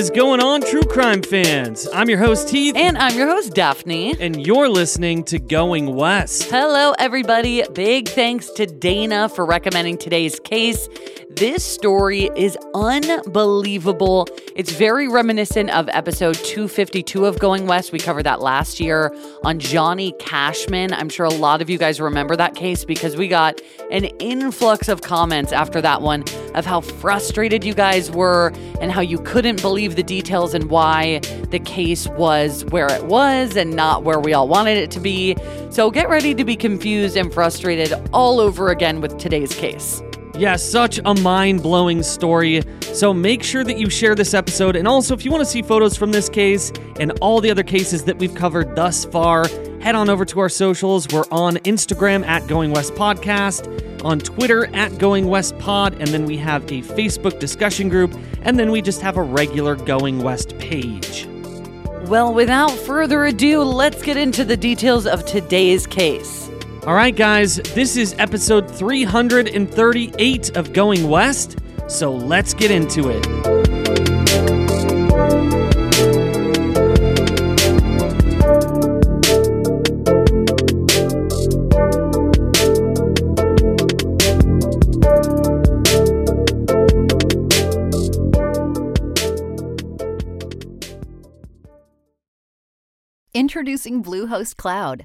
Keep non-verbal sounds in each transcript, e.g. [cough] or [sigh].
is going on, true crime fans? I'm your host, Heath. And I'm your host, Daphne. And you're listening to Going West. Hello, everybody. Big thanks to Dana for recommending today's case. This story is unbelievable. It's very reminiscent of episode 252 of Going West. We covered that last year on Johnny Cashman. I'm sure a lot of you guys remember that case because we got an influx of comments after that one of how frustrated you guys were and how you couldn't believe the details and why the case was where it was and not where we all wanted it to be. So get ready to be confused and frustrated all over again with today's case. Yeah, such a mind blowing story. So make sure that you share this episode. And also, if you want to see photos from this case and all the other cases that we've covered thus far, head on over to our socials. We're on Instagram at Going West Podcast, on Twitter at Going West Pod, and then we have a Facebook discussion group, and then we just have a regular Going West page. Well, without further ado, let's get into the details of today's case. All right, guys, this is episode 338 of Going West, so let's get into it. Introducing Bluehost Cloud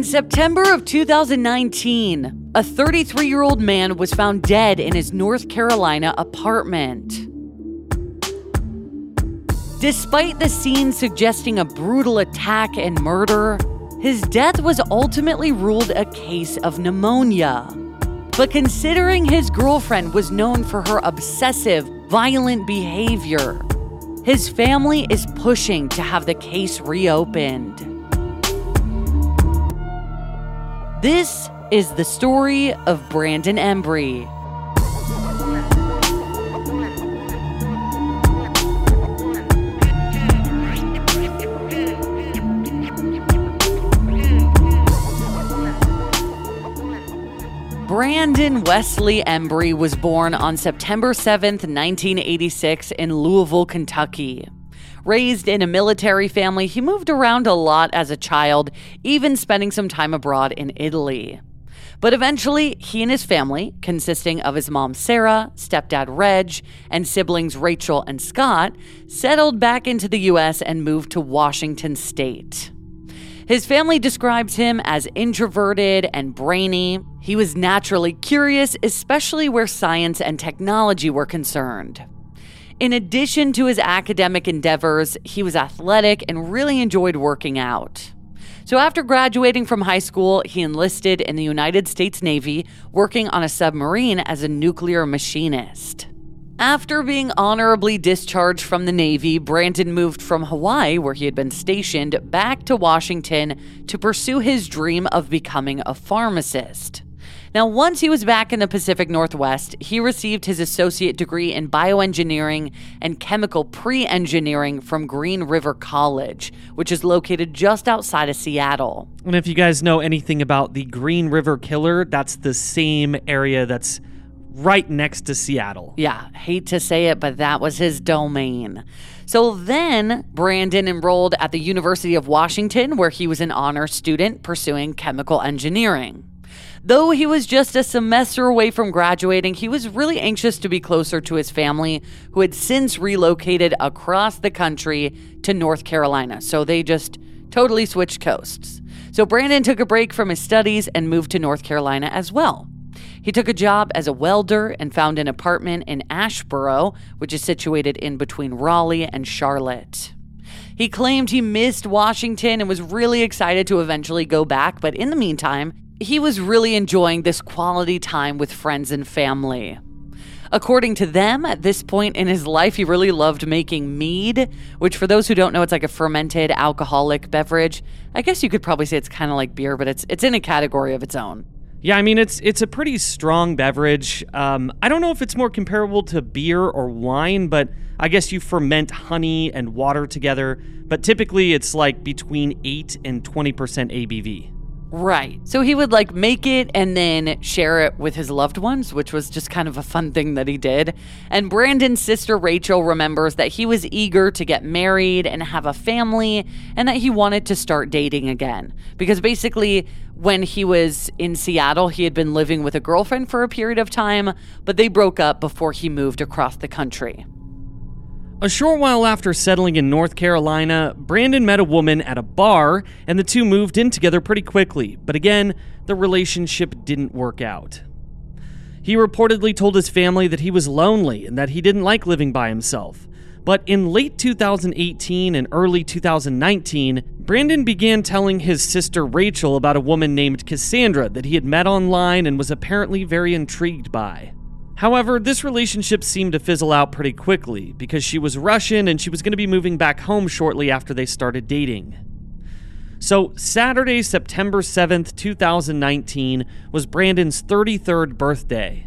In September of 2019, a 33 year old man was found dead in his North Carolina apartment. Despite the scene suggesting a brutal attack and murder, his death was ultimately ruled a case of pneumonia. But considering his girlfriend was known for her obsessive, violent behavior, his family is pushing to have the case reopened. This is the story of Brandon Embry. Brandon Wesley Embry was born on September 7th, 1986, in Louisville, Kentucky. Raised in a military family, he moved around a lot as a child, even spending some time abroad in Italy. But eventually, he and his family, consisting of his mom Sarah, stepdad Reg, and siblings Rachel and Scott, settled back into the U.S. and moved to Washington State. His family describes him as introverted and brainy. He was naturally curious, especially where science and technology were concerned. In addition to his academic endeavors, he was athletic and really enjoyed working out. So, after graduating from high school, he enlisted in the United States Navy, working on a submarine as a nuclear machinist. After being honorably discharged from the Navy, Brandon moved from Hawaii, where he had been stationed, back to Washington to pursue his dream of becoming a pharmacist. Now, once he was back in the Pacific Northwest, he received his associate degree in bioengineering and chemical pre engineering from Green River College, which is located just outside of Seattle. And if you guys know anything about the Green River Killer, that's the same area that's right next to Seattle. Yeah, hate to say it, but that was his domain. So then Brandon enrolled at the University of Washington, where he was an honor student pursuing chemical engineering. Though he was just a semester away from graduating, he was really anxious to be closer to his family, who had since relocated across the country to North Carolina. So they just totally switched coasts. So Brandon took a break from his studies and moved to North Carolina as well. He took a job as a welder and found an apartment in Asheboro, which is situated in between Raleigh and Charlotte. He claimed he missed Washington and was really excited to eventually go back, but in the meantime, he was really enjoying this quality time with friends and family. According to them, at this point in his life, he really loved making mead, which, for those who don't know, it's like a fermented alcoholic beverage. I guess you could probably say it's kind of like beer, but it's it's in a category of its own. Yeah, I mean it's it's a pretty strong beverage. Um, I don't know if it's more comparable to beer or wine, but I guess you ferment honey and water together. But typically, it's like between eight and twenty percent ABV. Right. So he would like make it and then share it with his loved ones, which was just kind of a fun thing that he did. And Brandon's sister Rachel remembers that he was eager to get married and have a family and that he wanted to start dating again. Because basically, when he was in Seattle, he had been living with a girlfriend for a period of time, but they broke up before he moved across the country. A short while after settling in North Carolina, Brandon met a woman at a bar, and the two moved in together pretty quickly, but again, the relationship didn't work out. He reportedly told his family that he was lonely and that he didn't like living by himself. But in late 2018 and early 2019, Brandon began telling his sister Rachel about a woman named Cassandra that he had met online and was apparently very intrigued by. However, this relationship seemed to fizzle out pretty quickly because she was Russian and she was going to be moving back home shortly after they started dating. So, Saturday, September 7th, 2019, was Brandon's 33rd birthday.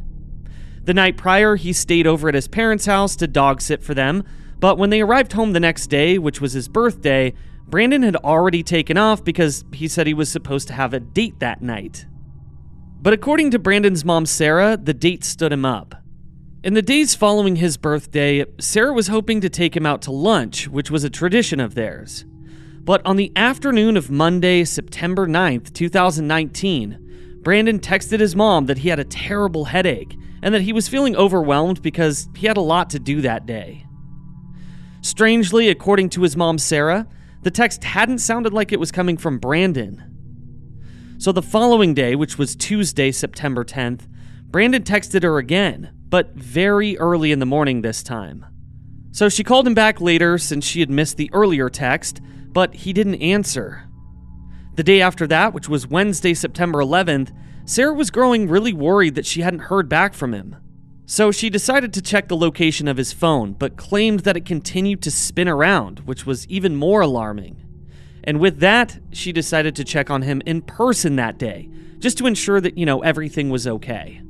The night prior, he stayed over at his parents' house to dog sit for them, but when they arrived home the next day, which was his birthday, Brandon had already taken off because he said he was supposed to have a date that night. But according to Brandon's mom, Sarah, the date stood him up. In the days following his birthday, Sarah was hoping to take him out to lunch, which was a tradition of theirs. But on the afternoon of Monday, September 9th, 2019, Brandon texted his mom that he had a terrible headache and that he was feeling overwhelmed because he had a lot to do that day. Strangely, according to his mom, Sarah, the text hadn't sounded like it was coming from Brandon. So the following day, which was Tuesday, September 10th, Brandon texted her again, but very early in the morning this time. So she called him back later since she had missed the earlier text, but he didn't answer. The day after that, which was Wednesday, September 11th, Sarah was growing really worried that she hadn't heard back from him. So she decided to check the location of his phone, but claimed that it continued to spin around, which was even more alarming. And with that, she decided to check on him in person that day, just to ensure that, you know, everything was okay.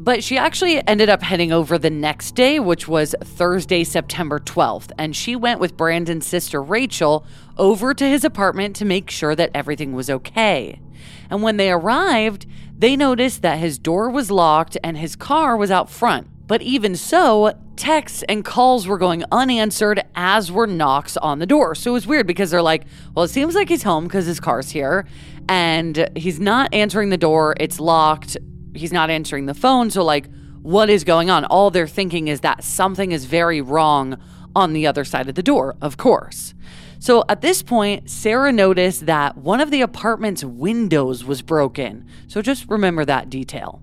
But she actually ended up heading over the next day, which was Thursday, September 12th. And she went with Brandon's sister, Rachel, over to his apartment to make sure that everything was okay. And when they arrived, they noticed that his door was locked and his car was out front. But even so, texts and calls were going unanswered, as were knocks on the door. So it was weird because they're like, well, it seems like he's home because his car's here, and he's not answering the door. It's locked. He's not answering the phone. So, like, what is going on? All they're thinking is that something is very wrong on the other side of the door, of course. So at this point, Sarah noticed that one of the apartment's windows was broken. So just remember that detail.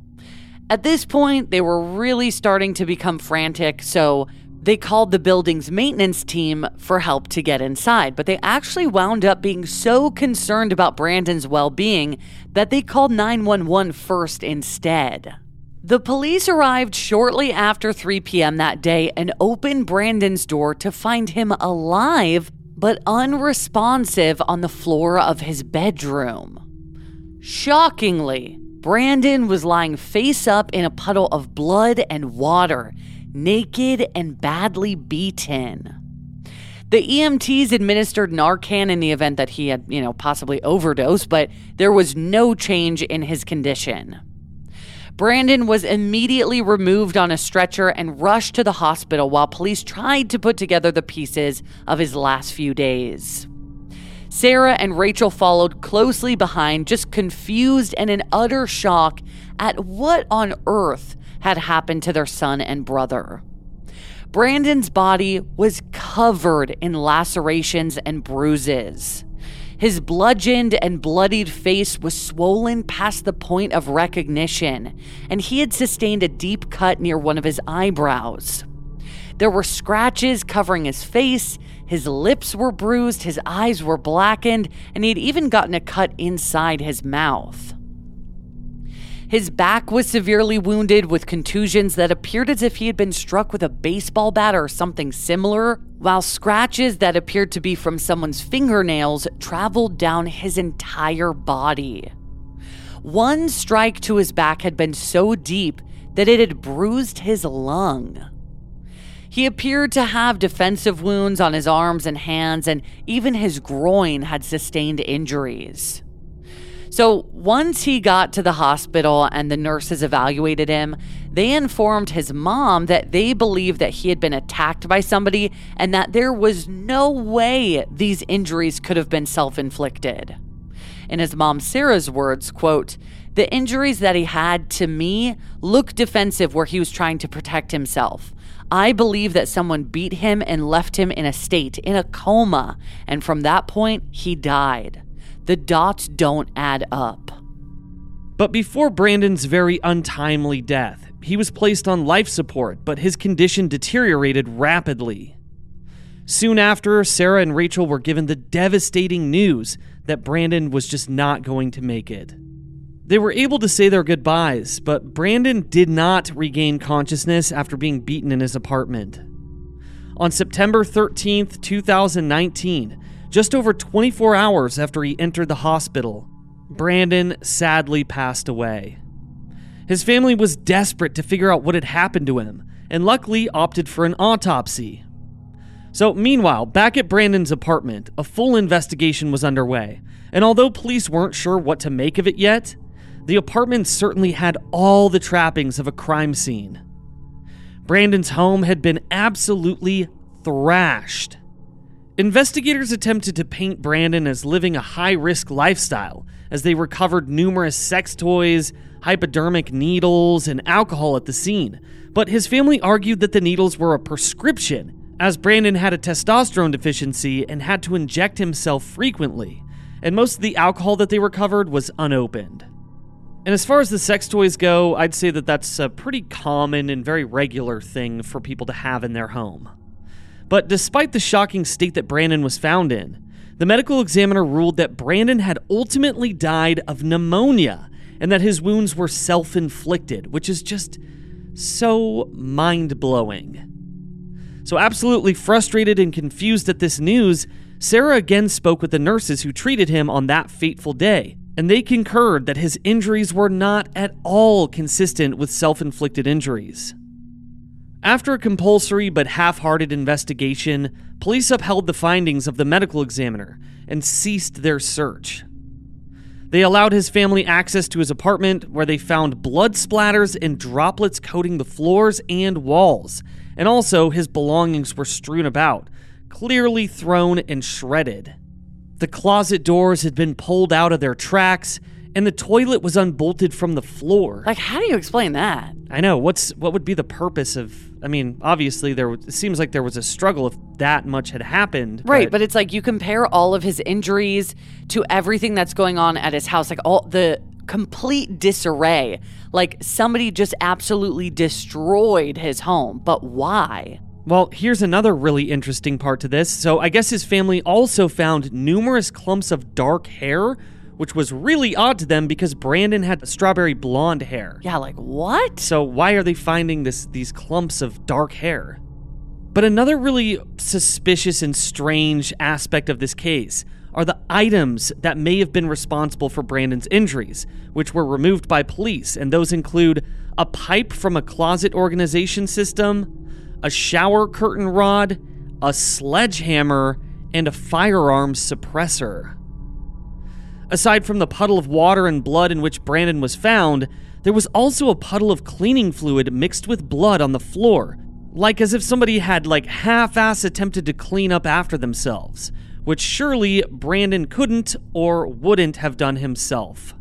At this point, they were really starting to become frantic, so they called the building's maintenance team for help to get inside, but they actually wound up being so concerned about Brandon's well being that they called 911 first instead. The police arrived shortly after 3 p.m. that day and opened Brandon's door to find him alive but unresponsive on the floor of his bedroom. Shockingly, Brandon was lying face up in a puddle of blood and water naked and badly beaten. The EMTs administered Narcan in the event that he had, you know, possibly overdosed, but there was no change in his condition. Brandon was immediately removed on a stretcher and rushed to the hospital while police tried to put together the pieces of his last few days. Sarah and Rachel followed closely behind, just confused and in utter shock at what on earth had happened to their son and brother. Brandon's body was covered in lacerations and bruises. His bludgeoned and bloodied face was swollen past the point of recognition, and he had sustained a deep cut near one of his eyebrows. There were scratches covering his face, his lips were bruised, his eyes were blackened, and he had even gotten a cut inside his mouth. His back was severely wounded with contusions that appeared as if he had been struck with a baseball bat or something similar, while scratches that appeared to be from someone's fingernails traveled down his entire body. One strike to his back had been so deep that it had bruised his lung. He appeared to have defensive wounds on his arms and hands, and even his groin had sustained injuries. So once he got to the hospital and the nurses evaluated him, they informed his mom that they believed that he had been attacked by somebody and that there was no way these injuries could have been self-inflicted. In his mom Sarah's words, quote, "The injuries that he had to me look defensive where he was trying to protect himself. I believe that someone beat him and left him in a state, in a coma, and from that point, he died. The dots don't add up. But before Brandon's very untimely death, he was placed on life support, but his condition deteriorated rapidly. Soon after, Sarah and Rachel were given the devastating news that Brandon was just not going to make it. They were able to say their goodbyes, but Brandon did not regain consciousness after being beaten in his apartment. On September 13th, 2019, just over 24 hours after he entered the hospital, Brandon sadly passed away. His family was desperate to figure out what had happened to him, and luckily opted for an autopsy. So, meanwhile, back at Brandon's apartment, a full investigation was underway, and although police weren't sure what to make of it yet, the apartment certainly had all the trappings of a crime scene. Brandon's home had been absolutely thrashed. Investigators attempted to paint Brandon as living a high risk lifestyle as they recovered numerous sex toys, hypodermic needles, and alcohol at the scene. But his family argued that the needles were a prescription, as Brandon had a testosterone deficiency and had to inject himself frequently, and most of the alcohol that they recovered was unopened. And as far as the sex toys go, I'd say that that's a pretty common and very regular thing for people to have in their home. But despite the shocking state that Brandon was found in, the medical examiner ruled that Brandon had ultimately died of pneumonia and that his wounds were self inflicted, which is just so mind blowing. So, absolutely frustrated and confused at this news, Sarah again spoke with the nurses who treated him on that fateful day, and they concurred that his injuries were not at all consistent with self inflicted injuries. After a compulsory but half hearted investigation, police upheld the findings of the medical examiner and ceased their search. They allowed his family access to his apartment, where they found blood splatters and droplets coating the floors and walls, and also his belongings were strewn about, clearly thrown and shredded. The closet doors had been pulled out of their tracks, and the toilet was unbolted from the floor. Like, how do you explain that? I know. What's what would be the purpose of? I mean, obviously there. It seems like there was a struggle if that much had happened. Right, but it's like you compare all of his injuries to everything that's going on at his house, like all the complete disarray. Like somebody just absolutely destroyed his home. But why? Well, here's another really interesting part to this. So, I guess his family also found numerous clumps of dark hair, which was really odd to them because Brandon had strawberry blonde hair. Yeah, like what? So, why are they finding this these clumps of dark hair? But another really suspicious and strange aspect of this case are the items that may have been responsible for Brandon's injuries, which were removed by police, and those include a pipe from a closet organization system, a shower curtain rod, a sledgehammer, and a firearms suppressor. Aside from the puddle of water and blood in which Brandon was found, there was also a puddle of cleaning fluid mixed with blood on the floor, like as if somebody had like half-ass attempted to clean up after themselves, which surely Brandon couldn't or wouldn't have done himself.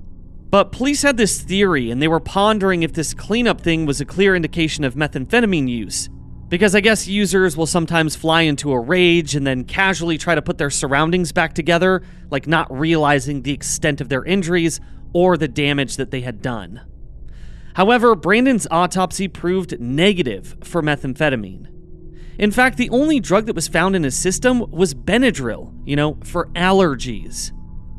But police had this theory and they were pondering if this cleanup thing was a clear indication of methamphetamine use. Because I guess users will sometimes fly into a rage and then casually try to put their surroundings back together, like not realizing the extent of their injuries or the damage that they had done. However, Brandon's autopsy proved negative for methamphetamine. In fact, the only drug that was found in his system was Benadryl, you know, for allergies.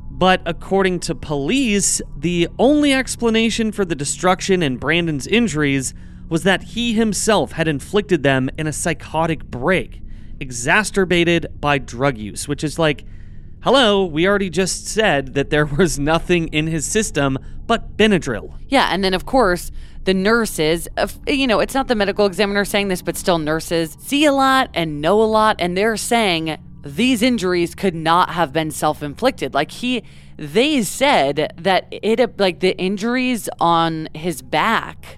But according to police, the only explanation for the destruction and Brandon's injuries was that he himself had inflicted them in a psychotic break, exacerbated by drug use, which is like, hello, we already just said that there was nothing in his system but Benadryl. Yeah, and then of course, the nurses, of- you know, it's not the medical examiner saying this, but still nurses see a lot and know a lot, and they're saying these injuries could not have been self-inflicted. Like he they said that it like the injuries on his back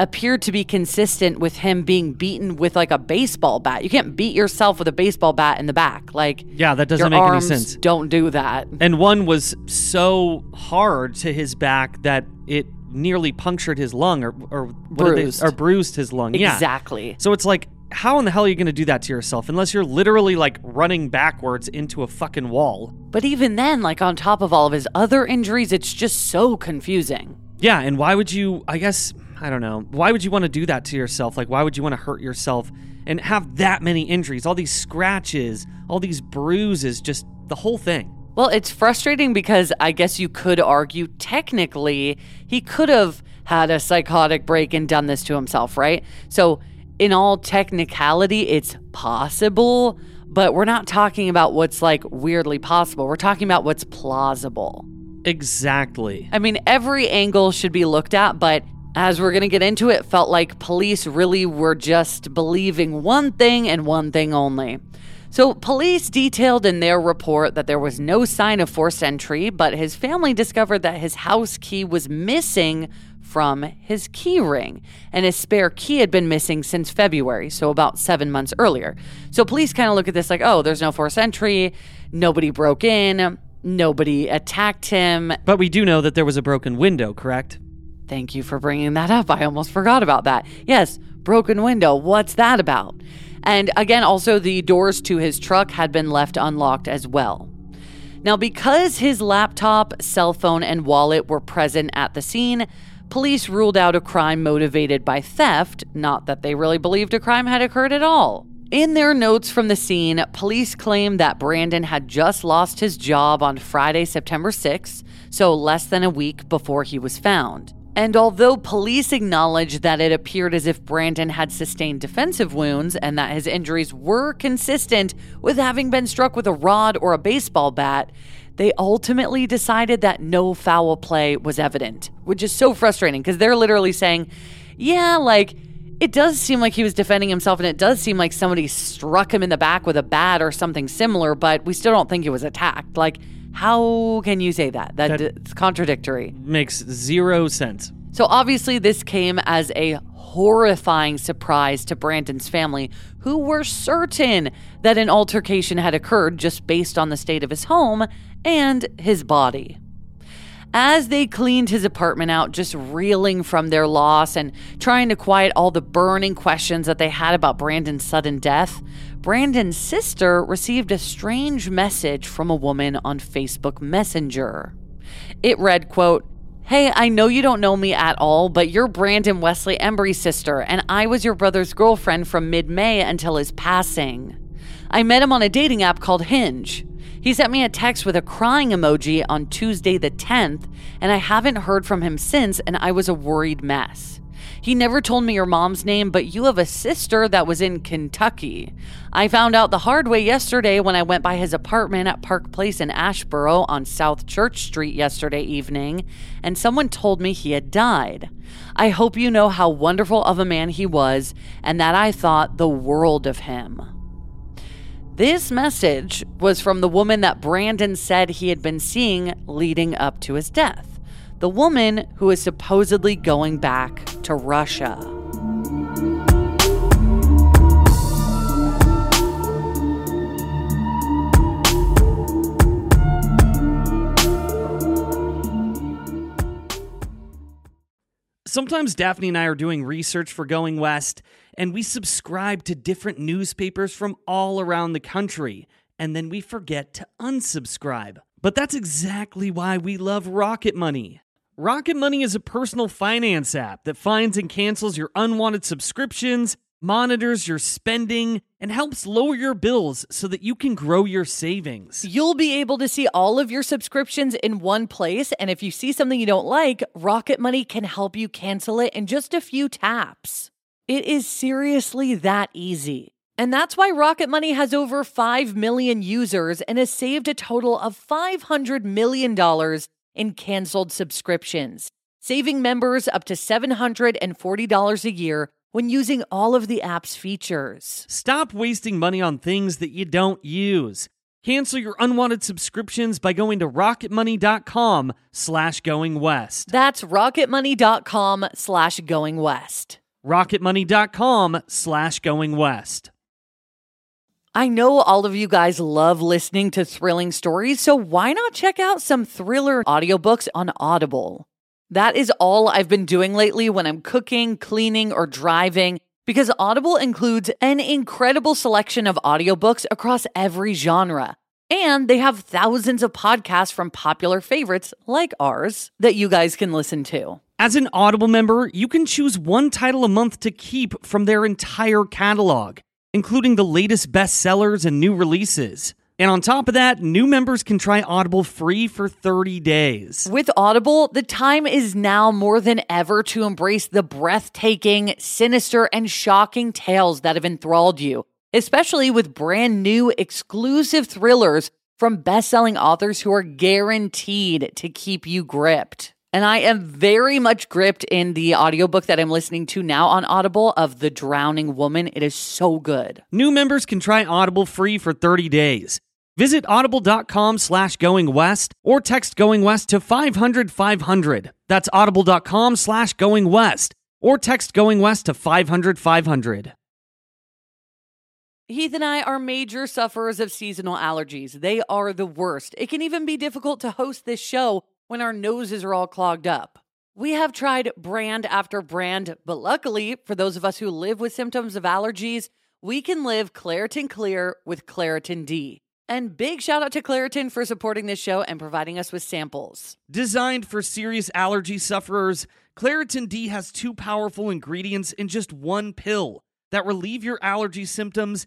appeared to be consistent with him being beaten with like a baseball bat. You can't beat yourself with a baseball bat in the back. Like Yeah, that doesn't make any sense. Don't do that. And one was so hard to his back that it nearly punctured his lung or or did they- Bruised. or bruised his lung. Yeah. Exactly. So it's like how in the hell are you going to do that to yourself unless you're literally like running backwards into a fucking wall? But even then, like on top of all of his other injuries, it's just so confusing. Yeah, and why would you I guess I don't know. Why would you want to do that to yourself? Like why would you want to hurt yourself and have that many injuries, all these scratches, all these bruises, just the whole thing? Well, it's frustrating because I guess you could argue technically he could have had a psychotic break and done this to himself, right? So, in all technicality, it's possible, but we're not talking about what's like weirdly possible. We're talking about what's plausible. Exactly. I mean, every angle should be looked at, but as we're going to get into it, felt like police really were just believing one thing and one thing only. So, police detailed in their report that there was no sign of forced entry, but his family discovered that his house key was missing from his key ring, and his spare key had been missing since February, so about seven months earlier. So, police kind of look at this like, oh, there's no forced entry, nobody broke in, nobody attacked him, But we do know that there was a broken window, correct? Thank you for bringing that up. I almost forgot about that. Yes, broken window. What's that about? And again, also the doors to his truck had been left unlocked as well. Now, because his laptop, cell phone, and wallet were present at the scene, police ruled out a crime motivated by theft, not that they really believed a crime had occurred at all. In their notes from the scene, police claimed that Brandon had just lost his job on Friday, September 6th, so less than a week before he was found. And although police acknowledged that it appeared as if Brandon had sustained defensive wounds and that his injuries were consistent with having been struck with a rod or a baseball bat, they ultimately decided that no foul play was evident, which is so frustrating because they're literally saying, yeah, like, it does seem like he was defending himself and it does seem like somebody struck him in the back with a bat or something similar, but we still don't think he was attacked. Like, how can you say that? That's That- contradictory. Makes zero sense. So obviously, this came as a horrifying surprise to Brandon's family, who were certain that an altercation had occurred just based on the state of his home and his body. As they cleaned his apartment out, just reeling from their loss and trying to quiet all the burning questions that they had about Brandon's sudden death, Brandon's sister received a strange message from a woman on Facebook Messenger. It read, quote, Hey, I know you don't know me at all, but you're Brandon Wesley Embry's sister, and I was your brother's girlfriend from mid May until his passing. I met him on a dating app called Hinge. He sent me a text with a crying emoji on Tuesday the 10th, and I haven't heard from him since, and I was a worried mess. He never told me your mom's name, but you have a sister that was in Kentucky. I found out the hard way yesterday when I went by his apartment at Park Place in Asheboro on South Church Street yesterday evening, and someone told me he had died. I hope you know how wonderful of a man he was, and that I thought the world of him. This message was from the woman that Brandon said he had been seeing leading up to his death. The woman who is supposedly going back to Russia. Sometimes Daphne and I are doing research for Going West, and we subscribe to different newspapers from all around the country, and then we forget to unsubscribe. But that's exactly why we love Rocket Money. Rocket Money is a personal finance app that finds and cancels your unwanted subscriptions, monitors your spending, and helps lower your bills so that you can grow your savings. You'll be able to see all of your subscriptions in one place, and if you see something you don't like, Rocket Money can help you cancel it in just a few taps. It is seriously that easy. And that's why Rocket Money has over 5 million users and has saved a total of $500 million in canceled subscriptions, saving members up to $740 a year when using all of the app's features. Stop wasting money on things that you don't use. Cancel your unwanted subscriptions by going to rocketmoney.com slash going west. That's rocketmoney.com slash going west. rocketmoney.com slash going west. I know all of you guys love listening to thrilling stories, so why not check out some thriller audiobooks on Audible? That is all I've been doing lately when I'm cooking, cleaning, or driving, because Audible includes an incredible selection of audiobooks across every genre. And they have thousands of podcasts from popular favorites like ours that you guys can listen to. As an Audible member, you can choose one title a month to keep from their entire catalog, including the latest bestsellers and new releases. And on top of that, new members can try Audible free for 30 days. With Audible, the time is now more than ever to embrace the breathtaking, sinister, and shocking tales that have enthralled you, especially with brand new exclusive thrillers from best-selling authors who are guaranteed to keep you gripped. And I am very much gripped in the audiobook that I'm listening to now on Audible of The Drowning Woman. It is so good. New members can try Audible free for 30 days. Visit audible.com slash going west or text going west to 500 500. That's audible.com slash going west or text going west to 500 500. Heath and I are major sufferers of seasonal allergies. They are the worst. It can even be difficult to host this show when our noses are all clogged up. We have tried brand after brand, but luckily, for those of us who live with symptoms of allergies, we can live Claritin Clear with Claritin D. And big shout out to Claritin for supporting this show and providing us with samples. Designed for serious allergy sufferers, Claritin D has two powerful ingredients in just one pill that relieve your allergy symptoms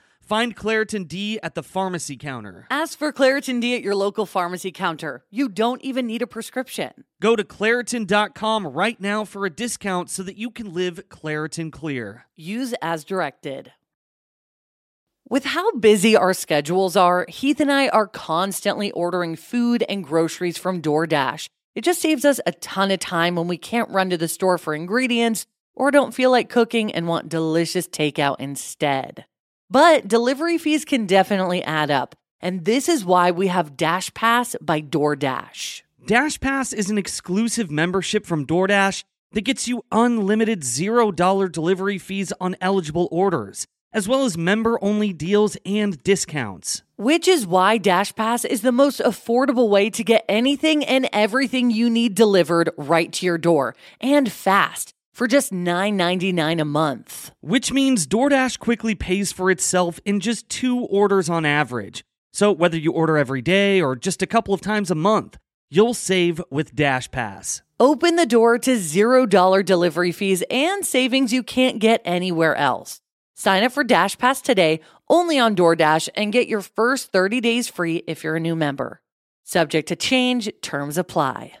Find Claritin D at the pharmacy counter. Ask for Claritin D at your local pharmacy counter. You don't even need a prescription. Go to Claritin.com right now for a discount so that you can live Claritin Clear. Use as directed. With how busy our schedules are, Heath and I are constantly ordering food and groceries from DoorDash. It just saves us a ton of time when we can't run to the store for ingredients or don't feel like cooking and want delicious takeout instead. But delivery fees can definitely add up, and this is why we have DashPass by DoorDash. DashPass is an exclusive membership from DoorDash that gets you unlimited $0 delivery fees on eligible orders, as well as member only deals and discounts. Which is why DashPass is the most affordable way to get anything and everything you need delivered right to your door and fast for just $9.99 a month. Which means DoorDash quickly pays for itself in just two orders on average. So whether you order every day or just a couple of times a month, you'll save with DashPass. Open the door to $0 delivery fees and savings you can't get anywhere else. Sign up for DashPass today only on DoorDash and get your first 30 days free if you're a new member. Subject to change, terms apply.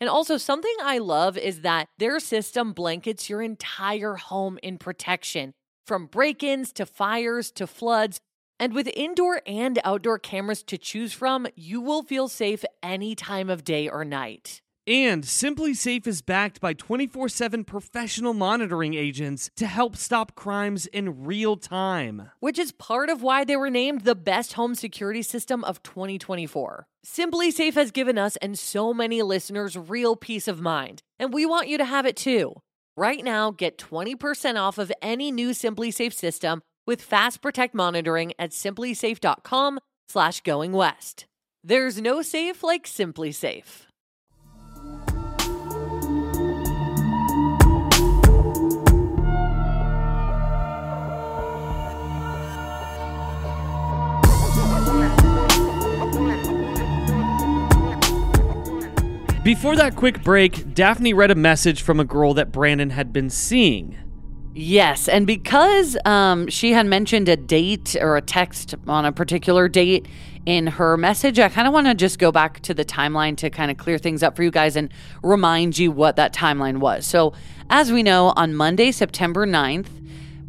and also, something I love is that their system blankets your entire home in protection from break ins to fires to floods. And with indoor and outdoor cameras to choose from, you will feel safe any time of day or night. And SimpliSafe is backed by 24 7 professional monitoring agents to help stop crimes in real time. Which is part of why they were named the best home security system of 2024. SimpliSafe has given us and so many listeners real peace of mind, and we want you to have it too. Right now, get 20% off of any new SimpliSafe system with Fast Protect monitoring at simplisafe.com slash going west. There's no safe like SimpliSafe. Before that quick break, Daphne read a message from a girl that Brandon had been seeing. Yes, and because um, she had mentioned a date or a text on a particular date in her message, I kind of want to just go back to the timeline to kind of clear things up for you guys and remind you what that timeline was. So, as we know, on Monday, September 9th,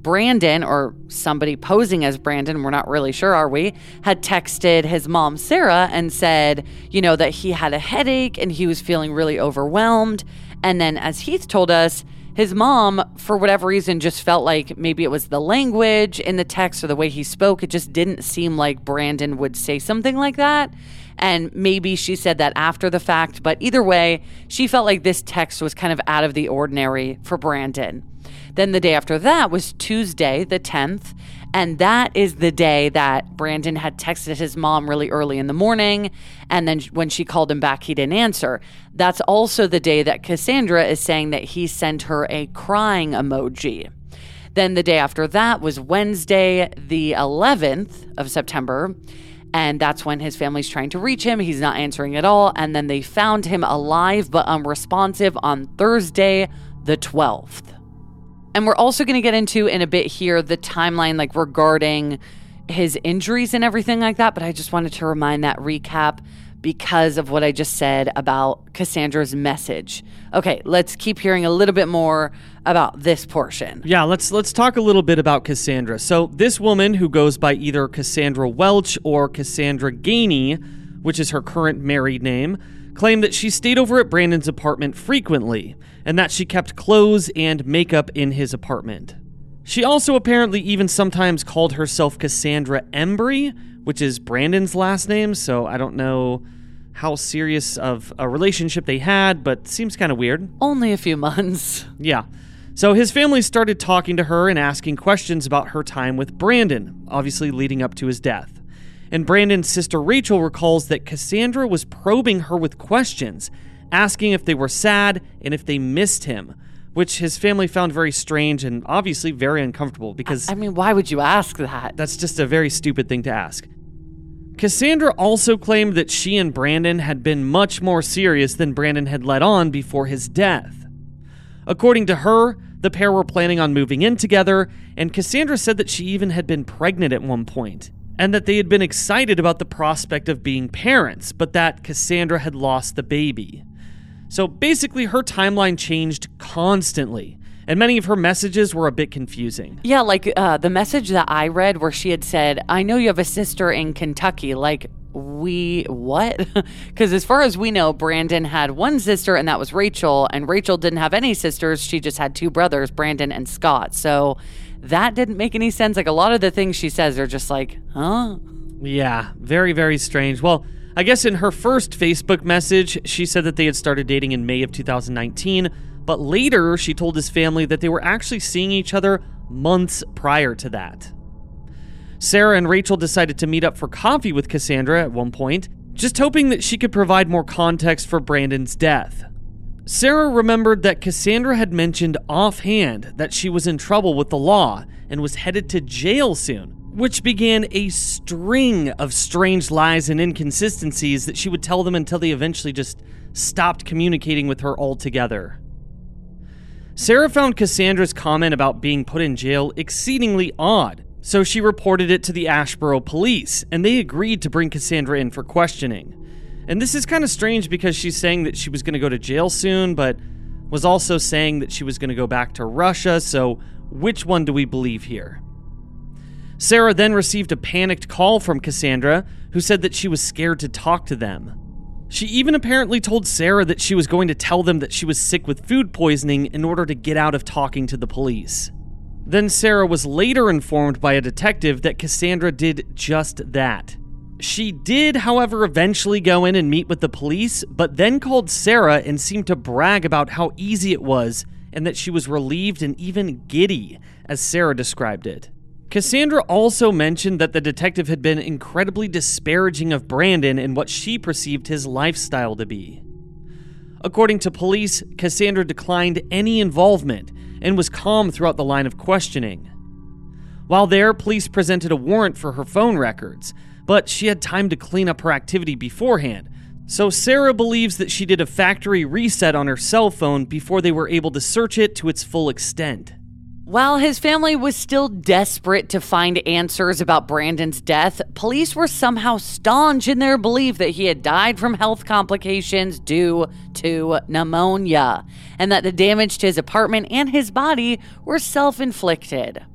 Brandon, or somebody posing as Brandon, we're not really sure, are we, had texted his mom, Sarah, and said, you know, that he had a headache and he was feeling really overwhelmed. And then, as Heath told us, his mom, for whatever reason, just felt like maybe it was the language in the text or the way he spoke. It just didn't seem like Brandon would say something like that. And maybe she said that after the fact, but either way, she felt like this text was kind of out of the ordinary for Brandon. Then the day after that was Tuesday, the 10th. And that is the day that Brandon had texted his mom really early in the morning. And then when she called him back, he didn't answer. That's also the day that Cassandra is saying that he sent her a crying emoji. Then the day after that was Wednesday, the 11th of September. And that's when his family's trying to reach him. He's not answering at all. And then they found him alive but unresponsive on Thursday, the 12th. And we're also going to get into in a bit here the timeline, like regarding his injuries and everything like that. But I just wanted to remind that recap because of what I just said about Cassandra's message. Okay, let's keep hearing a little bit more about this portion. Yeah, let's let's talk a little bit about Cassandra. So this woman who goes by either Cassandra Welch or Cassandra Gainey, which is her current married name, claimed that she stayed over at Brandon's apartment frequently and that she kept clothes and makeup in his apartment. She also apparently even sometimes called herself Cassandra Embry, which is Brandon's last name, so I don't know how serious of a relationship they had, but seems kind of weird. Only a few months. [laughs] Yeah. So his family started talking to her and asking questions about her time with Brandon, obviously leading up to his death. And Brandon's sister Rachel recalls that Cassandra was probing her with questions, asking if they were sad and if they missed him, which his family found very strange and obviously very uncomfortable because. I mean, why would you ask that? That's just a very stupid thing to ask. Cassandra also claimed that she and Brandon had been much more serious than Brandon had let on before his death. According to her, The pair were planning on moving in together, and Cassandra said that she even had been pregnant at one point, and that they had been excited about the prospect of being parents, but that Cassandra had lost the baby. So basically, her timeline changed constantly, and many of her messages were a bit confusing. Yeah, like uh, the message that I read where she had said, I know you have a sister in Kentucky. Like, we what? [laughs] Because as far as we know, Brandon had one sister, and that was Rachel, and Rachel didn't have any sisters. She just had two brothers, Brandon and Scott. So that didn't make any sense. Like a lot of the things she says are just like, huh? Yeah, very, very strange. Well, I guess in her first Facebook message, she said that they had started dating in May of 2019, but later she told his family that they were actually seeing each other months prior to that. Sarah and Rachel decided to meet up for coffee with Cassandra at one point, just hoping that she could provide more context for Brandon's death. Sarah remembered that Cassandra had mentioned offhand that she was in trouble with the law and was headed to jail soon, which began a string of strange lies and inconsistencies that she would tell them until they eventually just stopped communicating with her altogether. Sarah found Cassandra's comment about being put in jail exceedingly odd, so she reported it to the Asheboro police, and they agreed to bring Cassandra in for questioning. And this is kind of strange because she's saying that she was going to go to jail soon, but was also saying that she was going to go back to Russia, so which one do we believe here? Sarah then received a panicked call from Cassandra, who said that she was scared to talk to them. She even apparently told Sarah that she was going to tell them that she was sick with food poisoning in order to get out of talking to the police. Then Sarah was later informed by a detective that Cassandra did just that. She did, however, eventually go in and meet with the police, but then called Sarah and seemed to brag about how easy it was and that she was relieved and even giddy, as Sarah described it. Cassandra also mentioned that the detective had been incredibly disparaging of Brandon and what she perceived his lifestyle to be. According to police, Cassandra declined any involvement and was calm throughout the line of questioning. While there, police presented a warrant for her phone records, but she had time to clean up her activity beforehand. So Sarah believes that she did a factory reset on her cell phone before they were able to search it to its full extent. While his family was still desperate to find answers about Brandon's death, police were somehow staunch in their belief that he had died from health complications due to pneumonia, and that the damage to his apartment and his body were self inflicted.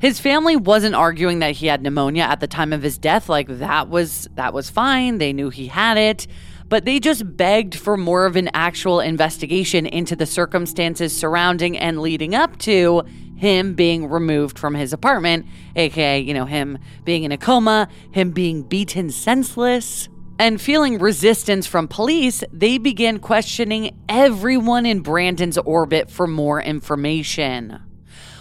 His family wasn't arguing that he had pneumonia at the time of his death like that was that was fine. They knew he had it but they just begged for more of an actual investigation into the circumstances surrounding and leading up to him being removed from his apartment, aka, you know, him being in a coma, him being beaten senseless. And feeling resistance from police, they began questioning everyone in Brandon's orbit for more information.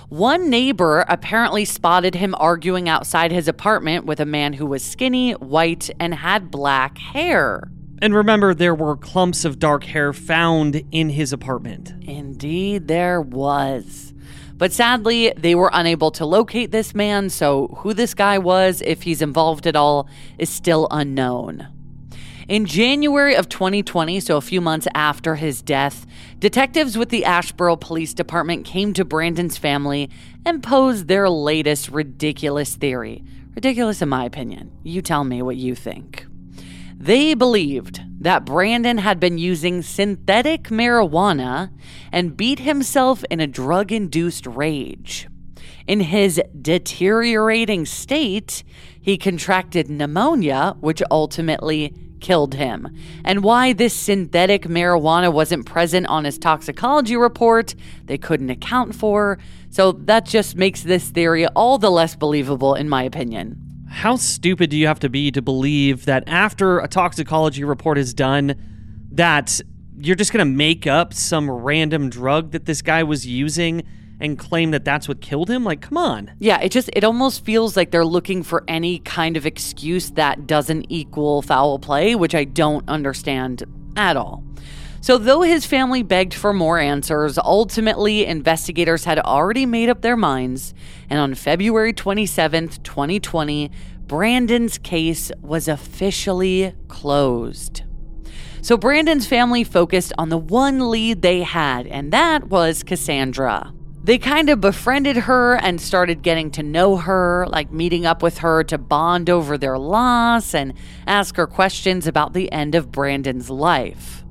One neighbor apparently spotted him arguing outside his apartment with a man who was skinny, white, and had black hair. And remember, there were clumps of dark hair found in his apartment. Indeed, there was. But sadly, they were unable to locate this man, so who this guy was, if he's involved at all, is still unknown. In January of 2020, so a few months after his death, detectives with the Asheboro Police Department came to Brandon's family and posed their latest ridiculous theory. Ridiculous, in my opinion. You tell me what you think. They believed that Brandon had been using synthetic marijuana and beat himself in a drug induced rage. In his deteriorating state, he contracted pneumonia, which ultimately killed him. And why this synthetic marijuana wasn't present on his toxicology report, they couldn't account for. So that just makes this theory all the less believable, in my opinion how stupid do you have to be to believe that after a toxicology report is done, that you're just going to make up some random drug that this guy was using and claim that that's what killed him? Like, come on. Yeah, it just, it almost feels like they're looking for any kind of excuse that doesn't equal foul play, which I don't understand at all. So, though his family begged for more answers, ultimately investigators had already made up their minds, and on February 27th, 2020, Brandon's case was officially closed. So Brandon's family focused on the one lead they had, and that was Cassandra. They kind of befriended her and started getting to know her, like meeting up with her to bond over their loss and ask her questions about the end of Brandon's life.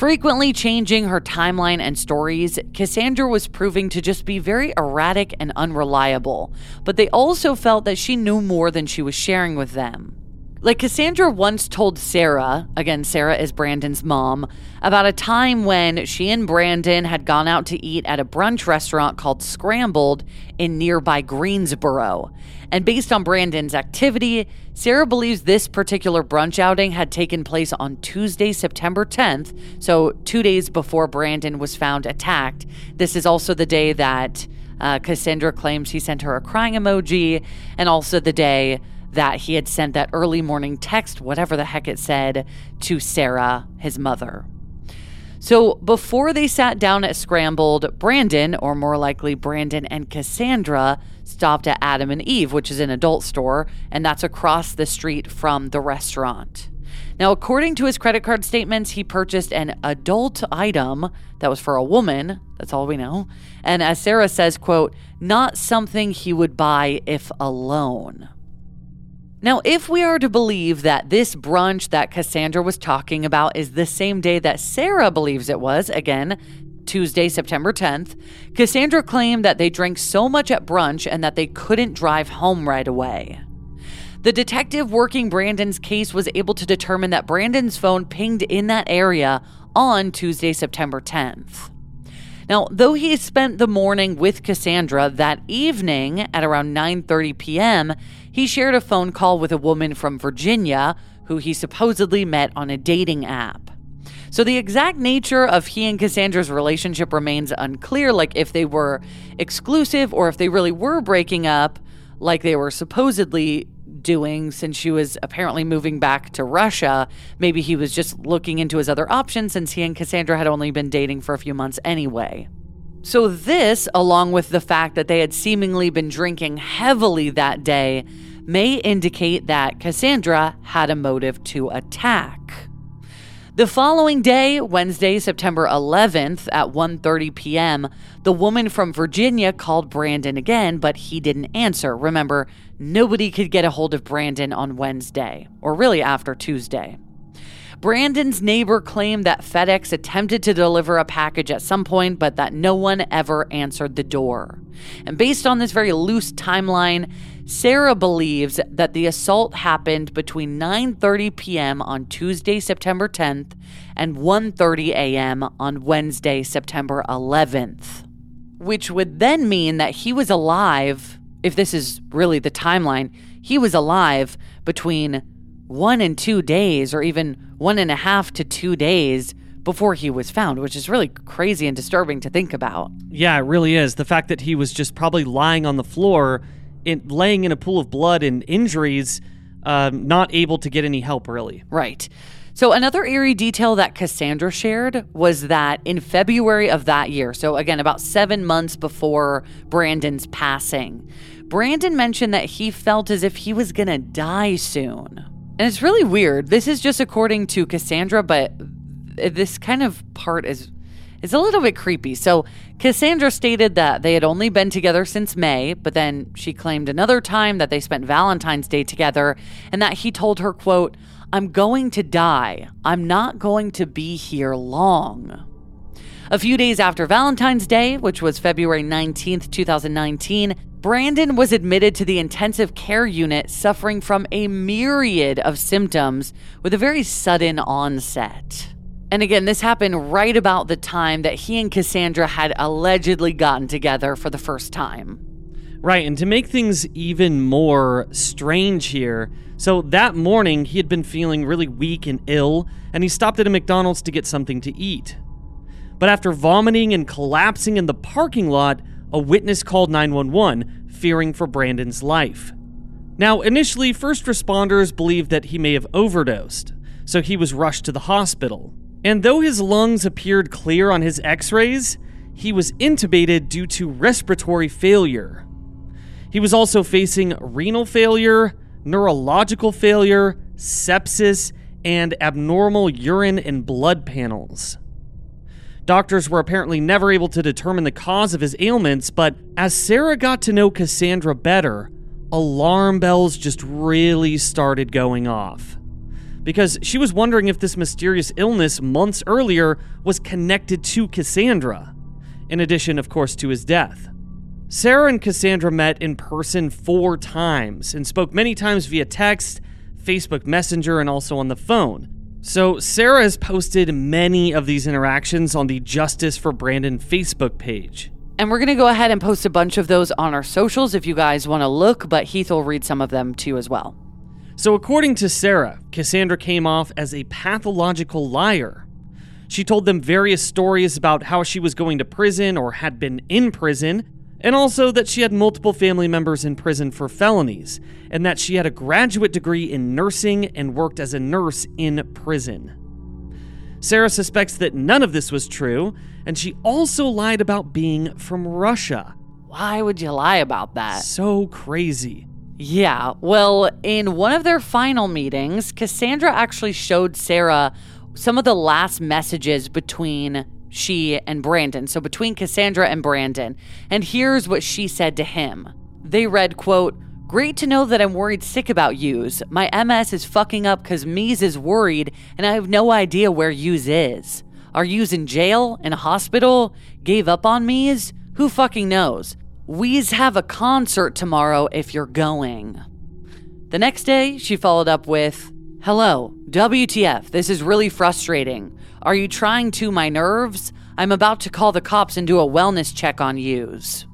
Frequently changing her timeline and stories, Cassandra was proving to just be very erratic and unreliable, but they also felt that she knew more than she was sharing with them. Like Cassandra once told Sarah, again, Sarah is Brandon's mom, about a time when she and Brandon had gone out to eat at a brunch restaurant called Scrambled in nearby Greensboro. And based on Brandon's activity, Sarah believes this particular brunch outing had taken place on Tuesday, September 10th, so two days before Brandon was found attacked. This is also the day that uh, Cassandra claims he sent her a crying emoji, and also the day that he had sent that early morning text, whatever the heck it said, to Sarah, his mother. So before they sat down at Scrambled, Brandon, or more likely Brandon and Cassandra, stopped at Adam and Eve, which is an adult store, and that's across the street from the restaurant. Now, according to his credit card statements, he purchased an adult item that was for a woman. That's all we know. And as Sarah says, quote, not something he would buy if alone. Now, if we are to believe that this brunch that Cassandra was talking about is the same day that Sarah believes it was, again, Tuesday, September 10th, Cassandra claimed that they drank so much at brunch and that they couldn't drive home right away. The detective working Brandon's case was able to determine that Brandon's phone pinged in that area on Tuesday, September 10th. Now, though he spent the morning with Cassandra that evening at around 9:30 p.m., he shared a phone call with a woman from Virginia who he supposedly met on a dating app. So the exact nature of he and Cassandra's relationship remains unclear, like if they were exclusive or if they really were breaking up, like they were supposedly doing since she was apparently moving back to Russia. Maybe he was just looking into his other options since he and Cassandra had only been dating for a few months anyway. So, this, along with the fact that they had seemingly been drinking heavily that day, may indicate that Cassandra had a motive to attack. The following day, Wednesday, September 11th at 1:30 p.m., the woman from Virginia called Brandon again, but he didn't answer. Remember, nobody could get a hold of Brandon on Wednesday, or really after Tuesday. Brandon's neighbor claimed that FedEx attempted to deliver a package at some point, but that no one ever answered the door. And based on this very loose timeline, Sarah believes that the assault happened between 9:30 p.m. on Tuesday, September 10th and 1:30 a.m. on Wednesday, September 11th. Which would then mean that he was alive, if this is really the timeline, he was alive between one and two days, or even one and a half to two days before he was found, which is really crazy and disturbing to think about. Yeah, it really is. The fact that he was just probably lying on the floor, in, laying in a pool of blood and injuries, um, not able to get any help, really. Right. So, another eerie detail that Cassandra shared was that in February of that year, so again, about seven months before Brandon's passing, Brandon mentioned that he felt as if he was going to die soon. And it's really weird. This is just according to Cassandra, but this kind of part is is a little bit creepy. So, Cassandra stated that they had only been together since May, but then she claimed another time that they spent Valentine's Day together and that he told her, quote, "I'm going to die. I'm not going to be here long." A few days after Valentine's Day, which was February 19th, 2019, Brandon was admitted to the intensive care unit suffering from a myriad of symptoms with a very sudden onset. And again, this happened right about the time that he and Cassandra had allegedly gotten together for the first time. Right, and to make things even more strange here, so that morning he had been feeling really weak and ill, and he stopped at a McDonald's to get something to eat. But after vomiting and collapsing in the parking lot, a witness called 911, fearing for Brandon's life. Now, initially, first responders believed that he may have overdosed, so he was rushed to the hospital. And though his lungs appeared clear on his x rays, he was intubated due to respiratory failure. He was also facing renal failure, neurological failure, sepsis, and abnormal urine and blood panels. Doctors were apparently never able to determine the cause of his ailments, but as Sarah got to know Cassandra better, alarm bells just really started going off. Because she was wondering if this mysterious illness months earlier was connected to Cassandra, in addition, of course, to his death. Sarah and Cassandra met in person four times and spoke many times via text, Facebook Messenger, and also on the phone. So, Sarah has posted many of these interactions on the Justice for Brandon Facebook page. And we're going to go ahead and post a bunch of those on our socials if you guys want to look, but Heath will read some of them too as well. So, according to Sarah, Cassandra came off as a pathological liar. She told them various stories about how she was going to prison or had been in prison, and also that she had multiple family members in prison for felonies, and that she had a graduate degree in nursing and worked as a nurse in prison. Sarah suspects that none of this was true, and she also lied about being from Russia. Why would you lie about that? So crazy. Yeah, well, in one of their final meetings, Cassandra actually showed Sarah some of the last messages between she and Brandon. So between Cassandra and Brandon. And here's what she said to him. They read, quote, Great to know that I'm worried sick about yous. My MS is fucking up because Mies is worried and I have no idea where yous is. Are yous in jail? In a hospital? Gave up on Mies? Who fucking knows? We's have a concert tomorrow if you're going. The next day, she followed up with, Hello, WTF, this is really frustrating. Are you trying to my nerves? I'm about to call the cops and do a wellness check on yous.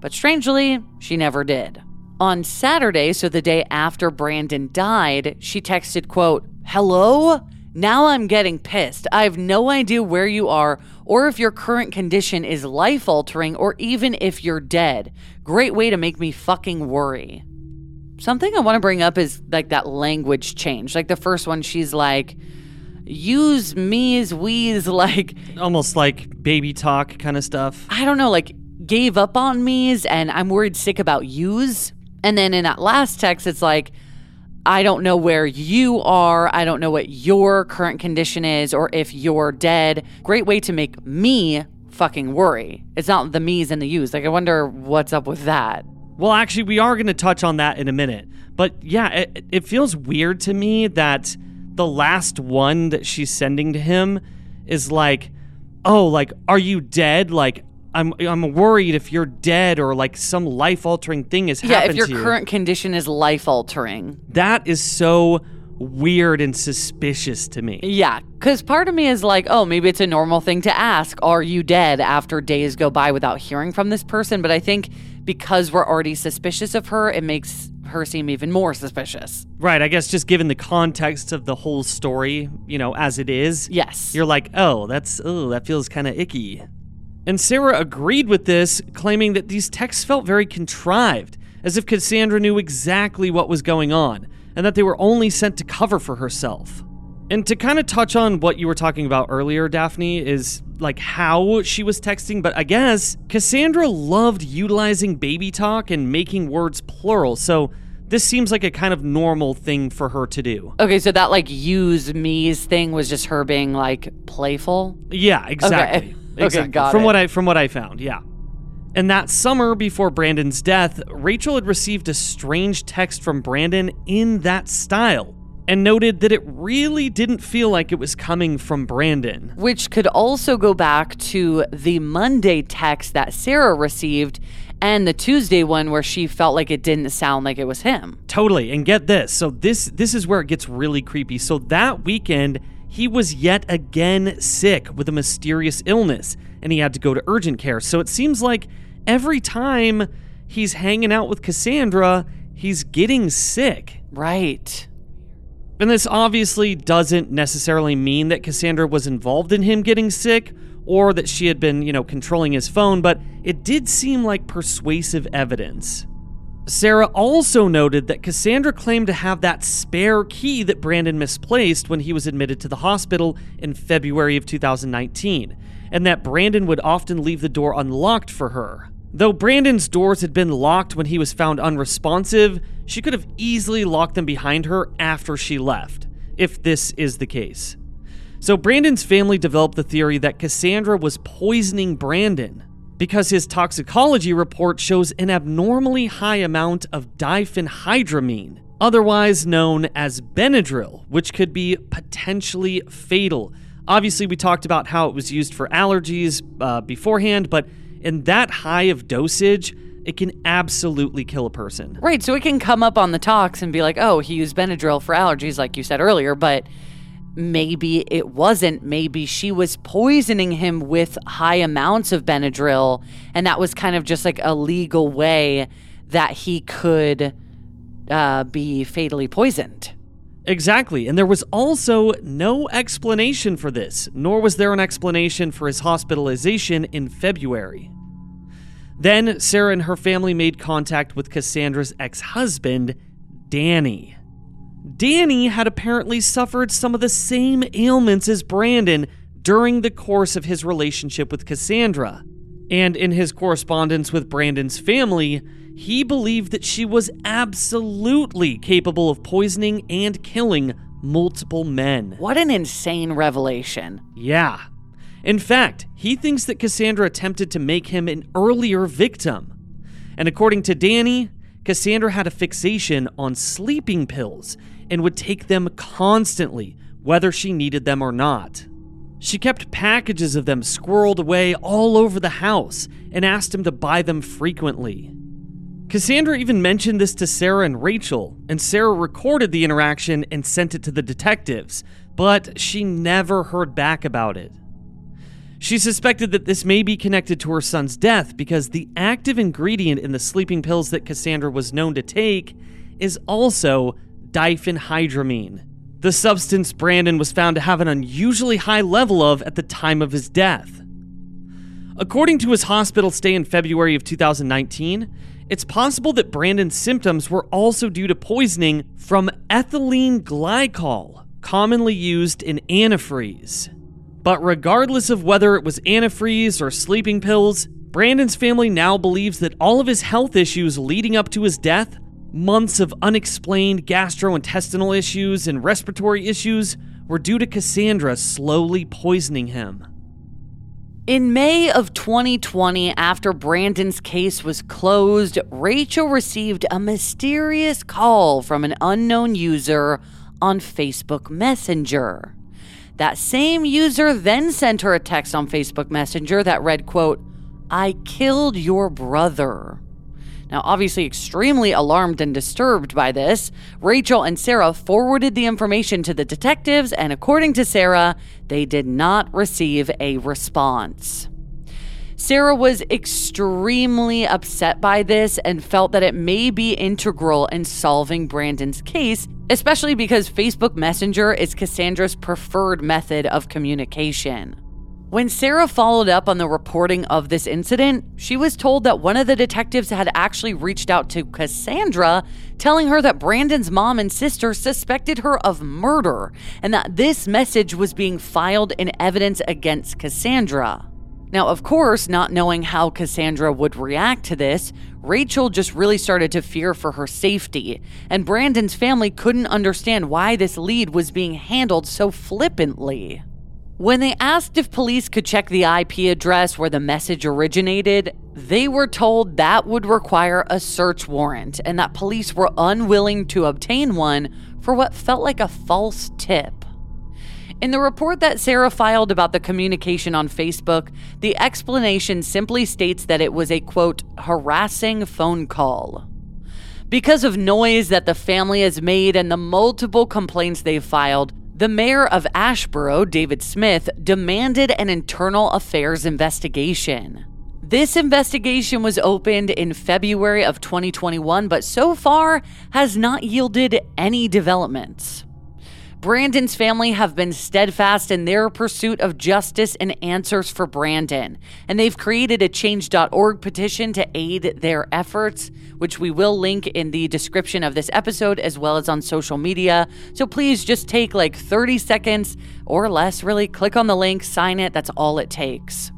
But strangely, she never did. On Saturday, so the day after Brandon died, she texted, quote, Hello? Now I'm getting pissed. I have no idea where you are or if your current condition is life altering or even if you're dead. Great way to make me fucking worry. Something I want to bring up is like that language change. Like the first one, she's like, use me's, we's, [laughs] like Almost like baby talk kind of stuff. I don't know, like gave up on me's and I'm worried sick about yous. And then in that last text, it's like, I don't know where you are. I don't know what your current condition is or if you're dead. Great way to make me fucking worry. It's not the me's and the yous. Like, I wonder what's up with that. Well, actually, we are going to touch on that in a minute. But yeah, it, it feels weird to me that the last one that she's sending to him is like, oh, like, are you dead? Like, I'm I'm worried if you're dead or like some life altering thing has Yeah, happened if your to you. current condition is life altering. that is so weird and suspicious to me. Yeah, because part of me is like, oh, maybe it's a normal thing to ask, are you dead after days go by without hearing from this person? But I think because we're already suspicious of her, it makes her seem even more suspicious. Right, I guess just given the context of the whole story, you know, as it is, Yes. you're like, oh, that's oh, that feels kind of icky. And Sarah agreed with this, claiming that these texts felt very contrived, as if Cassandra knew exactly what was going on, and that they were only sent to cover for herself. And to kind of touch on what you were talking about earlier, Daphne, is like how she was texting, but I guess Cassandra loved utilizing baby talk and making words plural, so this seems like a kind of normal thing for her to do. Okay, so that like use me's thing was just her being like playful. Yeah, exactly. Okay, exactly. got from it. what I from what I found, yeah. And that summer before Brandon's death, Rachel had received a strange text from Brandon in that style and noted that it really didn't feel like it was coming from Brandon. Which could also go back to the Monday text that Sarah received and the Tuesday one where she felt like it didn't sound like it was him. Totally. And get this. So this this is where it gets really creepy. So that weekend, he was yet again sick with a mysterious illness and he had to go to urgent care. So it seems like every time he's hanging out with Cassandra, he's getting sick. Right. And this obviously doesn't necessarily mean that Cassandra was involved in him getting sick or that she had been, you know, controlling his phone, but it did seem like persuasive evidence. Sarah also noted that Cassandra claimed to have that spare key that Brandon misplaced when he was admitted to the hospital in February of 2019, and that Brandon would often leave the door unlocked for her. Though Brandon's doors had been locked when he was found unresponsive, she could have easily locked them behind her after she left. if this is the case. So, Brandon's family developed the theory that Cassandra was poisoning Brandon because his toxicology report shows an abnormally high amount of diphenhydramine, otherwise known as Benadryl, which could be potentially fatal. Obviously, we talked about how it was used for allergies uh, beforehand, but in that high of dosage, it can absolutely kill a person. Right. So it can come up on the talks and be like, oh, he used Benadryl for allergies, like you said earlier, but maybe it wasn't. Maybe she was poisoning him with high amounts of Benadryl, and that was kind of just like a legal way that he could uh, be fatally poisoned. Exactly. And there was also no explanation for this, nor was there an explanation for his hospitalization in February. Then Sarah and her family made contact with Cassandra's ex husband, Danny. Danny had apparently suffered some of the same ailments as Brandon during the course of his relationship with Cassandra. And in his correspondence with Brandon's family, he believed that she was absolutely capable of poisoning and killing multiple men. What an insane revelation. Yeah. In fact, he thinks that Cassandra attempted to make him an earlier victim. And according to Danny, Cassandra had a fixation on sleeping pills and would take them constantly, whether she needed them or not. She kept packages of them squirreled away all over the house and asked him to buy them frequently. Cassandra even mentioned this to Sarah and Rachel, and Sarah recorded the interaction and sent it to the detectives, but she never heard back about it. She suspected that this may be connected to her son's death because the active ingredient in the sleeping pills that Cassandra was known to take is also diphenhydramine, the substance Brandon was found to have an unusually high level of at the time of his death. According to his hospital stay in February of 2019, it's possible that Brandon's symptoms were also due to poisoning from ethylene glycol, commonly used in antifreeze. But regardless of whether it was antifreeze or sleeping pills, Brandon's family now believes that all of his health issues leading up to his death, months of unexplained gastrointestinal issues and respiratory issues, were due to Cassandra slowly poisoning him. In May of 2020, after Brandon's case was closed, Rachel received a mysterious call from an unknown user on Facebook Messenger. That same user then sent her a text on Facebook Messenger that read, quote, I killed your brother. Now, obviously, extremely alarmed and disturbed by this, Rachel and Sarah forwarded the information to the detectives, and according to Sarah, they did not receive a response. Sarah was extremely upset by this and felt that it may be integral in solving Brandon's case, especially because Facebook Messenger is Cassandra's preferred method of communication. When Sarah followed up on the reporting of this incident, she was told that one of the detectives had actually reached out to Cassandra, telling her that Brandon's mom and sister suspected her of murder and that this message was being filed in evidence against Cassandra. Now, of course, not knowing how Cassandra would react to this, Rachel just really started to fear for her safety, and Brandon's family couldn't understand why this lead was being handled so flippantly. When they asked if police could check the IP address where the message originated, they were told that would require a search warrant and that police were unwilling to obtain one for what felt like a false tip. In the report that Sarah filed about the communication on Facebook, the explanation simply states that it was a quote, harassing phone call. Because of noise that the family has made and the multiple complaints they've filed, the mayor of Asheboro, David Smith, demanded an internal affairs investigation. This investigation was opened in February of 2021, but so far has not yielded any developments. Brandon's family have been steadfast in their pursuit of justice and answers for Brandon, and they've created a change.org petition to aid their efforts, which we will link in the description of this episode as well as on social media. So please just take like 30 seconds or less, really. Click on the link, sign it, that's all it takes.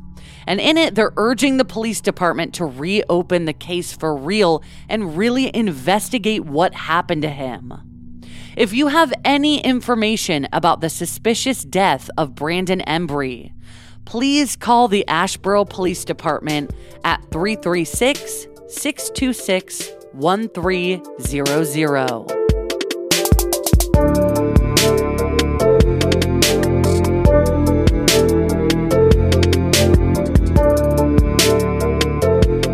And in it, they're urging the police department to reopen the case for real and really investigate what happened to him. If you have any information about the suspicious death of Brandon Embry, please call the Asheboro Police Department at 336 626 1300.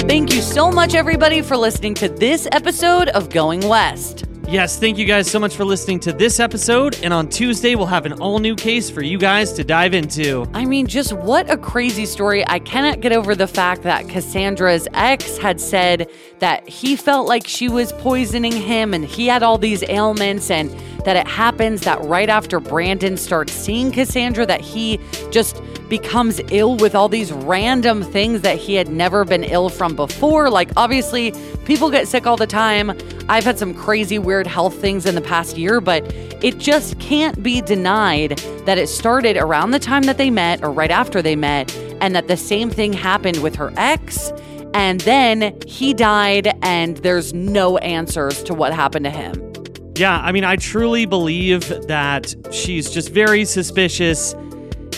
Thank you so much, everybody, for listening to this episode of Going West. Yes, thank you guys so much for listening to this episode. And on Tuesday, we'll have an all new case for you guys to dive into. I mean, just what a crazy story. I cannot get over the fact that Cassandra's ex had said that he felt like she was poisoning him and he had all these ailments and that it happens that right after Brandon starts seeing Cassandra that he just becomes ill with all these random things that he had never been ill from before. Like obviously, people get sick all the time. I've had some crazy weird health things in the past year, but it just can't be denied that it started around the time that they met or right after they met and that the same thing happened with her ex and then he died, and there's no answers to what happened to him. Yeah, I mean, I truly believe that she's just very suspicious.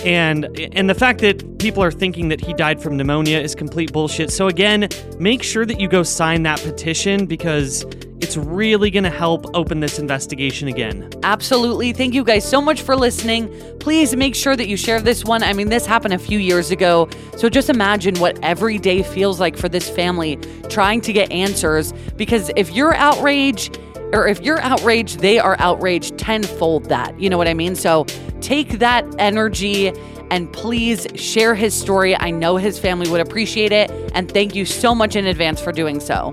And and the fact that people are thinking that he died from pneumonia is complete bullshit. So again, make sure that you go sign that petition because it's really going to help open this investigation again. Absolutely. Thank you guys so much for listening. Please make sure that you share this one. I mean, this happened a few years ago. So just imagine what every day feels like for this family trying to get answers. Because if you're outraged, or if you're outraged, they are outraged tenfold that. You know what I mean? So take that energy and please share his story. I know his family would appreciate it. And thank you so much in advance for doing so.